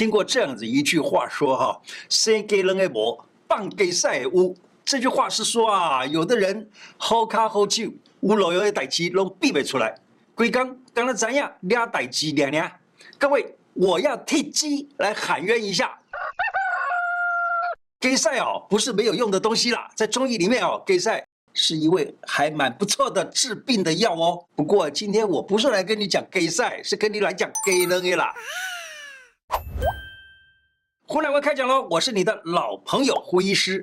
听过这样子一句话说哈，生给人的无，放给赛乌。这句话是说啊，有的人好卡好酒，乌老有的代鸡拢避不出来。龟刚刚才怎样俩代志俩俩？各位，我要替鸡来喊冤一下。给赛哦，不是没有用的东西啦，在中医里面哦，给赛是一味还蛮不错的治病的药哦。不过今天我不是来跟你讲给赛，是跟你来讲给人的啦。胡乃文开讲喽，我是你的老朋友胡医师。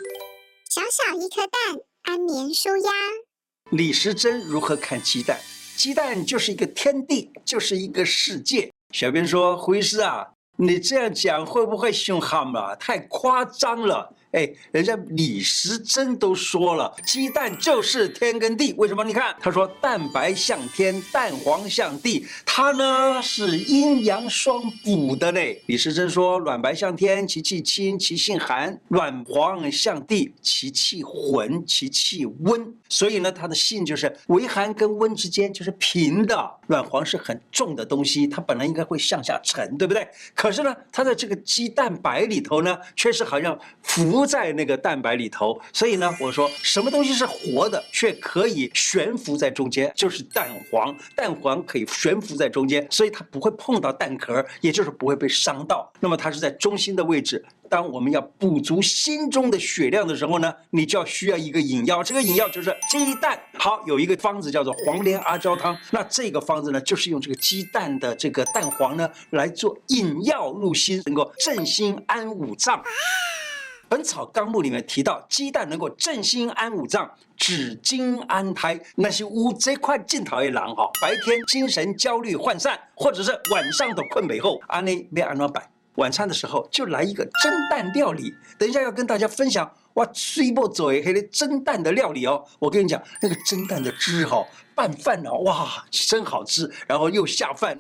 小小一颗蛋，安眠舒压。李时珍如何看鸡蛋？鸡蛋就是一个天地，就是一个世界。小编说：“胡医师啊，你这样讲会不会凶悍了？太夸张了。”哎，人家李时珍都说了，鸡蛋就是天跟地。为什么？你看，他说蛋白像天，蛋黄像地，它呢是阴阳双补的嘞。李时珍说，卵白像天，其气清，其性寒；卵黄像地，其气浑，其气温。所以呢，它的性就是微寒跟温之间就是平的。卵黄是很重的东西，它本来应该会向下沉，对不对？可是呢，它在这个鸡蛋白里头呢，却是好像浮。在那个蛋白里头，所以呢，我说什么东西是活的，却可以悬浮在中间，就是蛋黄。蛋黄可以悬浮在中间，所以它不会碰到蛋壳，也就是不会被伤到。那么它是在中心的位置。当我们要补足心中的血量的时候呢，你就要需要一个引药，这个引药就是鸡蛋。好，有一个方子叫做黄连阿胶汤，那这个方子呢，就是用这个鸡蛋的这个蛋黄呢来做引药入心，能够镇心安五脏。《本草纲目》里面提到，鸡蛋能够镇心安五脏、止惊安胎。那些乌贼块进讨一狼哈，白天精神焦虑涣散，或者是晚上的困美后，阿内别安怎办？晚餐的时候就来一个蒸蛋料理。等一下要跟大家分享哇，水波做黑的蒸蛋的料理哦。我跟你讲，那个蒸蛋的汁哈，拌饭哦，哇，真好吃，然后又下饭。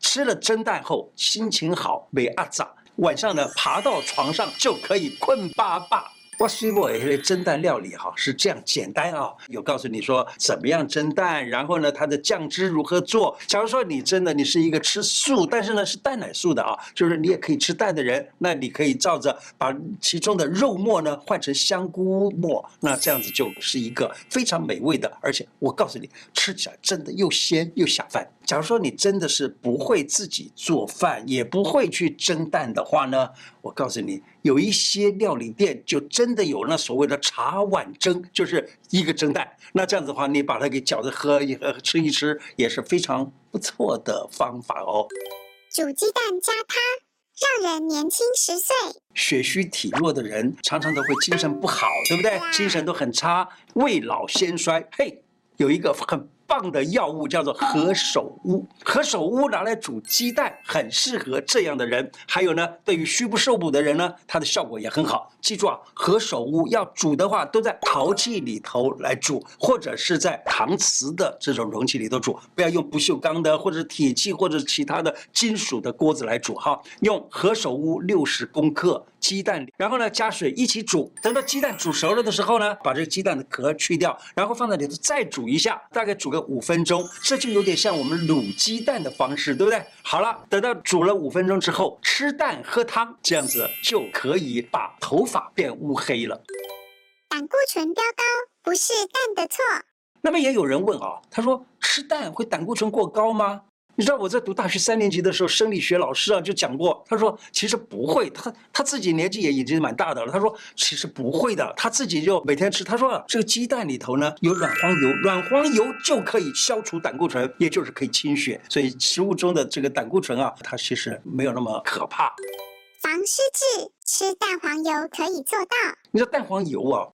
吃了蒸蛋后，心情好，没阿杂。晚上呢，爬到床上就可以困巴巴。我虽不会蒸蛋料理哈，是这样简单啊，有告诉你说怎么样蒸蛋，然后呢，它的酱汁如何做。假如说你真的你是一个吃素，但是呢是蛋奶素的啊，就是你也可以吃蛋的人，那你可以照着把其中的肉末呢换成香菇末，那这样子就是一个非常美味的，而且我告诉你，吃起来真的又鲜又下饭。假如说你真的是不会自己做饭，也不会去蒸蛋的话呢，我告诉你，有一些料理店就真的有那所谓的茶碗蒸，就是一个蒸蛋。那这样子的话，你把它给搅着喝一喝，吃一吃，也是非常不错的方法哦。煮鸡蛋加汤，让人年轻十岁。血虚体弱的人常常都会精神不好，对不对？精神都很差，未老先衰。嘿，有一个很。棒的药物叫做何首乌，何首乌拿来煮鸡蛋，很适合这样的人。还有呢，对于虚不受补的人呢，它的效果也很好。记住啊，何首乌要煮的话，都在陶器里头来煮，或者是在搪瓷的这种容器里头煮，不要用不锈钢的或者铁器或者其他的金属的锅子来煮哈。用何首乌六十公克。鸡蛋，然后呢，加水一起煮，等到鸡蛋煮熟了的时候呢，把这个鸡蛋的壳去掉，然后放在里头再煮一下，大概煮个五分钟，这就有点像我们卤鸡蛋的方式，对不对？好了，等到煮了五分钟之后，吃蛋喝汤，这样子就可以把头发变乌黑了。胆固醇飙高不是蛋的错。那么也有人问啊，他说吃蛋会胆固醇过高吗？你知道我在读大学三年级的时候，生理学老师啊就讲过，他说其实不会，他他自己年纪也已经蛮大的了，他说其实不会的，他自己就每天吃。他说啊，这个鸡蛋里头呢有卵黄油，卵黄油就可以消除胆固醇，也就是可以清血，所以食物中的这个胆固醇啊，它其实没有那么可怕。防湿滞，吃蛋黄油可以做到。你知道蛋黄油啊？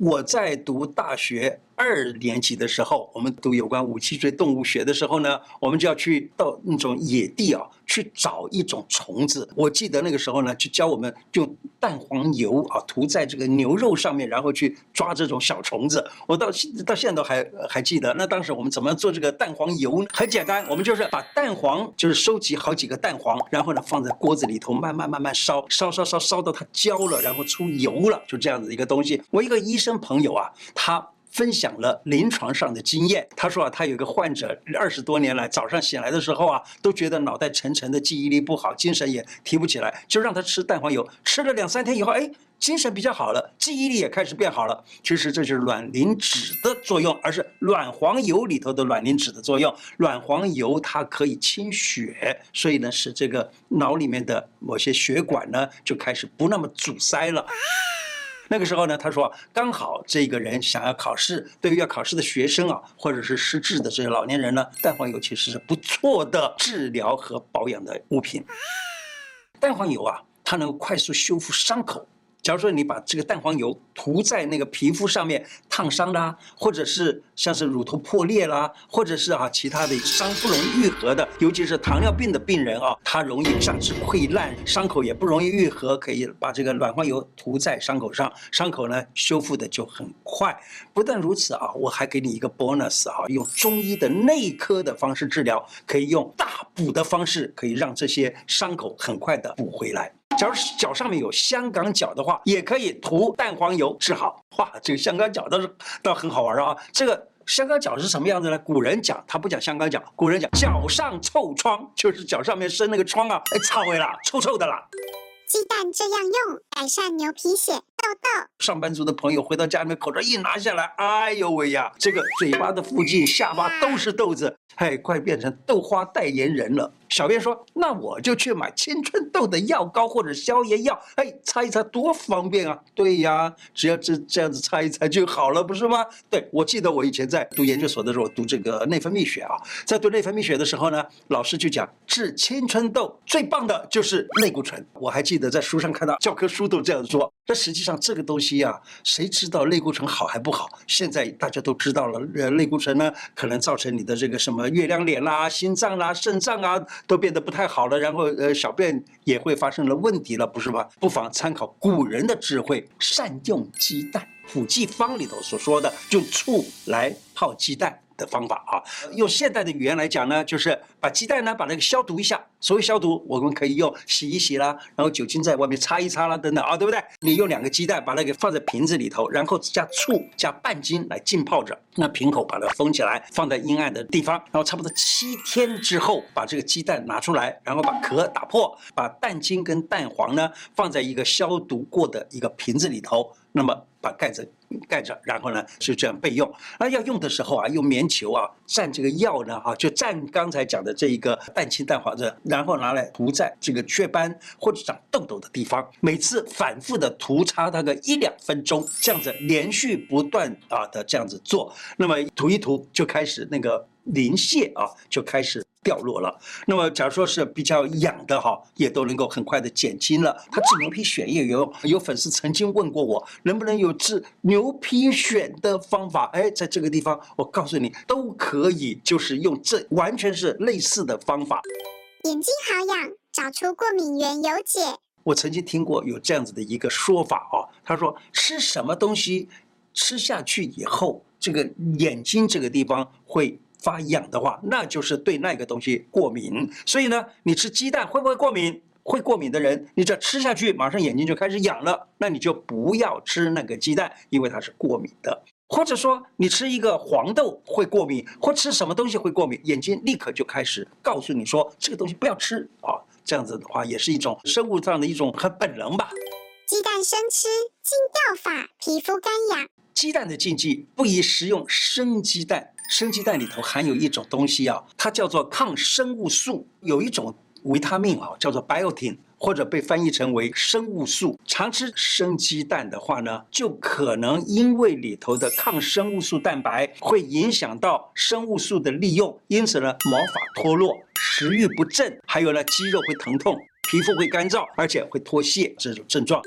我在读大学二年级的时候，我们读有关五脊椎动物学的时候呢，我们就要去到那种野地啊，去找一种虫子。我记得那个时候呢，就教我们用蛋黄油啊涂在这个牛肉上面，然后去抓这种小虫子。我到现到现在都还还记得。那当时我们怎么做这个蛋黄油呢？很简单，我们就是把蛋黄，就是收集好几个蛋黄，然后呢放在锅子里头慢慢慢慢烧，烧烧烧烧到它焦了，然后出油了，就这样子一个东西。我一个医。生朋友啊，他分享了临床上的经验。他说啊，他有个患者，二十多年来早上醒来的时候啊，都觉得脑袋沉沉的，记忆力不好，精神也提不起来，就让他吃蛋黄油，吃了两三天以后，哎。精神比较好了，记忆力也开始变好了。其实这就是卵磷脂的作用，而是卵黄油里头的卵磷脂的作用。卵黄油它可以清血，所以呢，使这个脑里面的某些血管呢就开始不那么阻塞了。那个时候呢，他说刚好这个人想要考试，对于要考试的学生啊，或者是失智的这些老年人呢，蛋黄油其实是不错的治疗和保养的物品。蛋黄油啊，它能够快速修复伤口。假如说你把这个蛋黄油涂在那个皮肤上面，烫伤啦，或者是像是乳头破裂啦，或者是啊其他的伤不容易愈合的，尤其是糖尿病的病人啊，他容易伤口溃烂，伤口也不容易愈合，可以把这个卵黄油涂在伤口上，伤口呢修复的就很快。不但如此啊，我还给你一个 bonus 啊，用中医的内科的方式治疗，可以用大补的方式，可以让这些伤口很快的补回来。假如脚上面有香港脚的话，也可以涂蛋黄油治好。哇，这个香港脚倒是倒很好玩啊！这个香港脚是什么样子呢？古人讲，他不讲香港脚，古人讲脚上臭疮，就是脚上面生那个疮啊，哎，臭味啦，臭臭的啦。鸡蛋这样用，改善牛皮癣、痘痘。上班族的朋友回到家里面，口罩一拿下来，哎呦喂呀，这个嘴巴的附近、下巴都是痘子，哎，快变成豆花代言人了。小编说：“那我就去买青春痘的药膏或者消炎药，哎，擦一擦多方便啊！对呀，只要这这样子擦一擦就好了，不是吗？对，我记得我以前在读研究所的时候，读这个内分泌学啊，在读内分泌学的时候呢，老师就讲治青春痘最棒的就是类固醇。我还记得在书上看到教科书都这样说。但实际上这个东西啊，谁知道类固醇好还不好？现在大家都知道了，呃，类固醇呢可能造成你的这个什么月亮脸啦、心脏啦、肾脏啊。”都变得不太好了，然后呃，小便也会发生了问题了，不是吗？不妨参考古人的智慧，善用鸡蛋。普济方里头所说的，用醋来泡鸡蛋。的方法啊，用现代的语言来讲呢，就是把鸡蛋呢，把那个消毒一下。所谓消毒，我们可以用洗一洗啦，然后酒精在外面擦一擦啦，等等啊，对不对？你用两个鸡蛋把那个放在瓶子里头，然后加醋加半斤来浸泡着，那瓶口把它封起来，放在阴暗的地方，然后差不多七天之后，把这个鸡蛋拿出来，然后把壳打破，把蛋清跟蛋黄呢放在一个消毒过的一个瓶子里头，那么把盖子。盖着，然后呢是这样备用。那要用的时候啊，用棉球啊蘸这个药呢，哈，就蘸刚才讲的这一个蛋清蛋黄的，然后拿来涂在这个雀斑或者长痘痘的地方。每次反复的涂擦大概一两分钟，这样子连续不断啊的这样子做，那么涂一涂就开始那个鳞屑啊就开始。掉落了。那么，假如说是比较痒的哈，也都能够很快的减轻了。它治牛皮癣也有。有粉丝曾经问过我，能不能有治牛皮癣的方法？哎，在这个地方，我告诉你都可以，就是用这完全是类似的方法。眼睛好痒，找出过敏源有解。我曾经听过有这样子的一个说法啊，他说吃什么东西吃下去以后，这个眼睛这个地方会。发痒的话，那就是对那个东西过敏。所以呢，你吃鸡蛋会不会过敏？会过敏的人，你只要吃下去，马上眼睛就开始痒了，那你就不要吃那个鸡蛋，因为它是过敏的。或者说，你吃一个黄豆会过敏，或吃什么东西会过敏，眼睛立刻就开始告诉你说这个东西不要吃啊。这样子的话，也是一种生物上的一种很本能吧。鸡蛋生吃禁掉法，皮肤干痒。鸡蛋的禁忌，不宜食用生鸡蛋。生鸡蛋里头含有一种东西啊，它叫做抗生物素，有一种维他命啊，叫做 biotin，或者被翻译成为生物素。常吃生鸡蛋的话呢，就可能因为里头的抗生物素蛋白会影响到生物素的利用，因此呢，毛发脱落、食欲不振，还有呢，肌肉会疼痛、皮肤会干燥，而且会脱屑这种症状。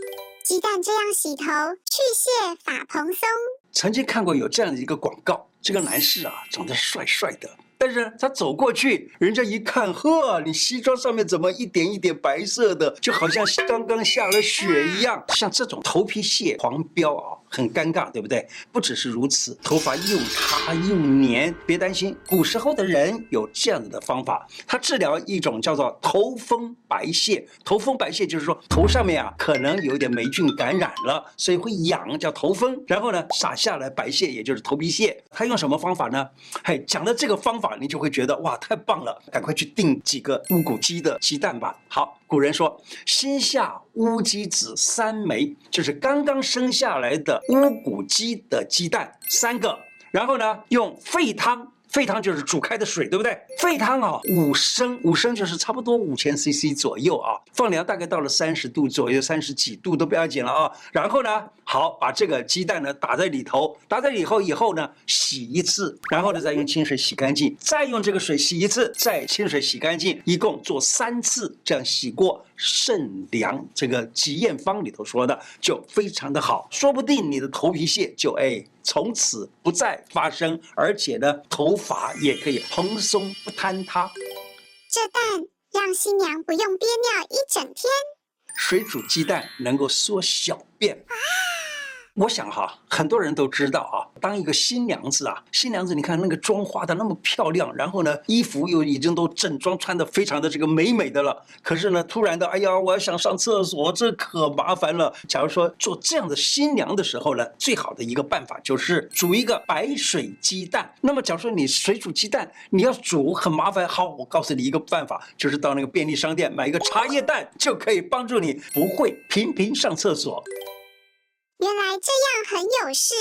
鸡蛋这样洗头，去屑发蓬松。曾经看过有这样的一个广告，这个男士啊长得帅帅的，但是他走过去，人家一看，呵，你西装上面怎么一点一点白色的，就好像刚刚下了雪一样。像这种头皮屑黄标啊，很尴尬，对不对？不只是如此，头发又塌又黏。别担心，古时候的人有这样子的方法，他治疗一种叫做头风白屑。头风白屑就是说头上面啊可能有点霉菌感染了，所以会痒，叫头风。然后呢，洒下来白屑，也就是头皮屑。他用什么方法呢？嘿，讲的这个方法，你就会觉得哇，太棒了！赶快去订几个乌骨鸡的鸡蛋吧。好。古人说：“先下乌鸡子三枚，就是刚刚生下来的乌骨鸡的鸡蛋三个，然后呢，用沸汤。”沸汤就是煮开的水，对不对？沸汤啊，五升，五升就是差不多五千 CC 左右啊。放凉大概到了三十度左右，三十几度都不要紧了啊。然后呢，好，把这个鸡蛋呢打在里头，打在里头以后呢，洗一次，然后呢再用清水洗干净，再用这个水洗一次，再清水洗干净，一共做三次，这样洗过肾良。这个集验方里头说的就非常的好，说不定你的头皮屑就哎。从此不再发生，而且呢，头发也可以蓬松不坍塌。这蛋让新娘不用憋尿一整天。水煮鸡蛋能够缩小便。啊我想哈，很多人都知道啊，当一个新娘子啊，新娘子你看那个妆化的那么漂亮，然后呢，衣服又已经都整装穿的非常的这个美美的了。可是呢，突然的，哎呀，我要想上厕所，这可麻烦了。假如说做这样的新娘的时候呢，最好的一个办法就是煮一个白水鸡蛋。那么，假如说你水煮鸡蛋，你要煮很麻烦，好，我告诉你一个办法，就是到那个便利商店买一个茶叶蛋，就可以帮助你不会频频上厕所。原来这样很有事。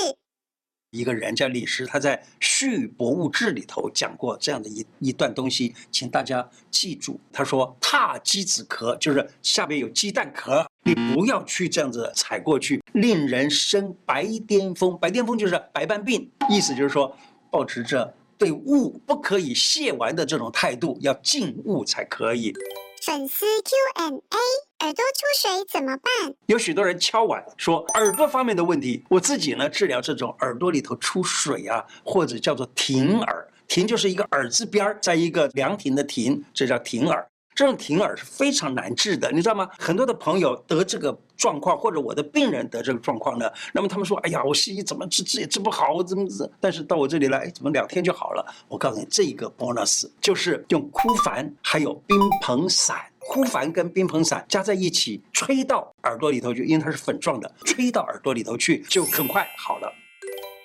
一个人叫李时，他在《续博物志》里头讲过这样的一一段东西，请大家记住。他说：“踏鸡子壳，就是下边有鸡蛋壳，你不要去这样子踩过去，令人生白癜风。白癜风就是白斑病，意思就是说，保持着对物不可以亵玩的这种态度，要敬物才可以。”粉丝 Q&A。耳朵出水怎么办？有许多人敲碗说耳朵方面的问题。我自己呢，治疗这种耳朵里头出水啊，或者叫做停耳，停就是一个耳字边儿，在一个凉亭的亭，这叫停耳。这种停耳是非常难治的，你知道吗？很多的朋友得这个状况，或者我的病人得这个状况呢，那么他们说：“哎呀，我西医怎么治治也治不好，我怎么治？”但是到我这里来，怎么两天就好了？我告诉你，这个 bonus 就是用枯矾还有冰硼散，枯矾跟冰硼散加在一起，吹到耳朵里头去，因为它是粉状的，吹到耳朵里头去就很快好了。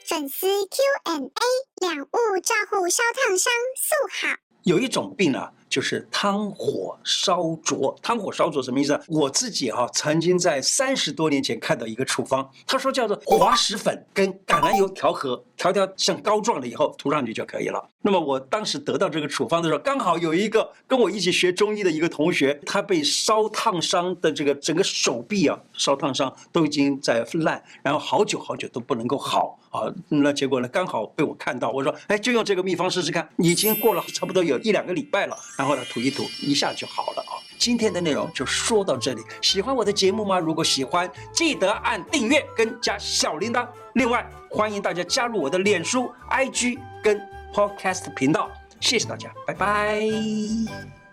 粉丝 Q&A，两物照护烧烫伤速好。有一种病啊。就是汤火烧灼，汤火烧灼什么意思？我自己哈、啊、曾经在三十多年前看到一个处方，他说叫做滑石粉跟橄榄油调和，调调像膏状了以后涂上去就可以了。那么我当时得到这个处方的时候，刚好有一个跟我一起学中医的一个同学，他被烧烫伤的这个整个手臂啊烧烫伤都已经在烂，然后好久好久都不能够好啊。那结果呢，刚好被我看到，我说哎，就用这个秘方试试看。已经过了差不多有一两个礼拜了。然后呢，涂一涂，一下就好了啊！今天的内容就说到这里。喜欢我的节目吗？如果喜欢，记得按订阅跟加小铃铛。另外，欢迎大家加入我的脸书、IG 跟 Podcast 频道。谢谢大家，拜拜。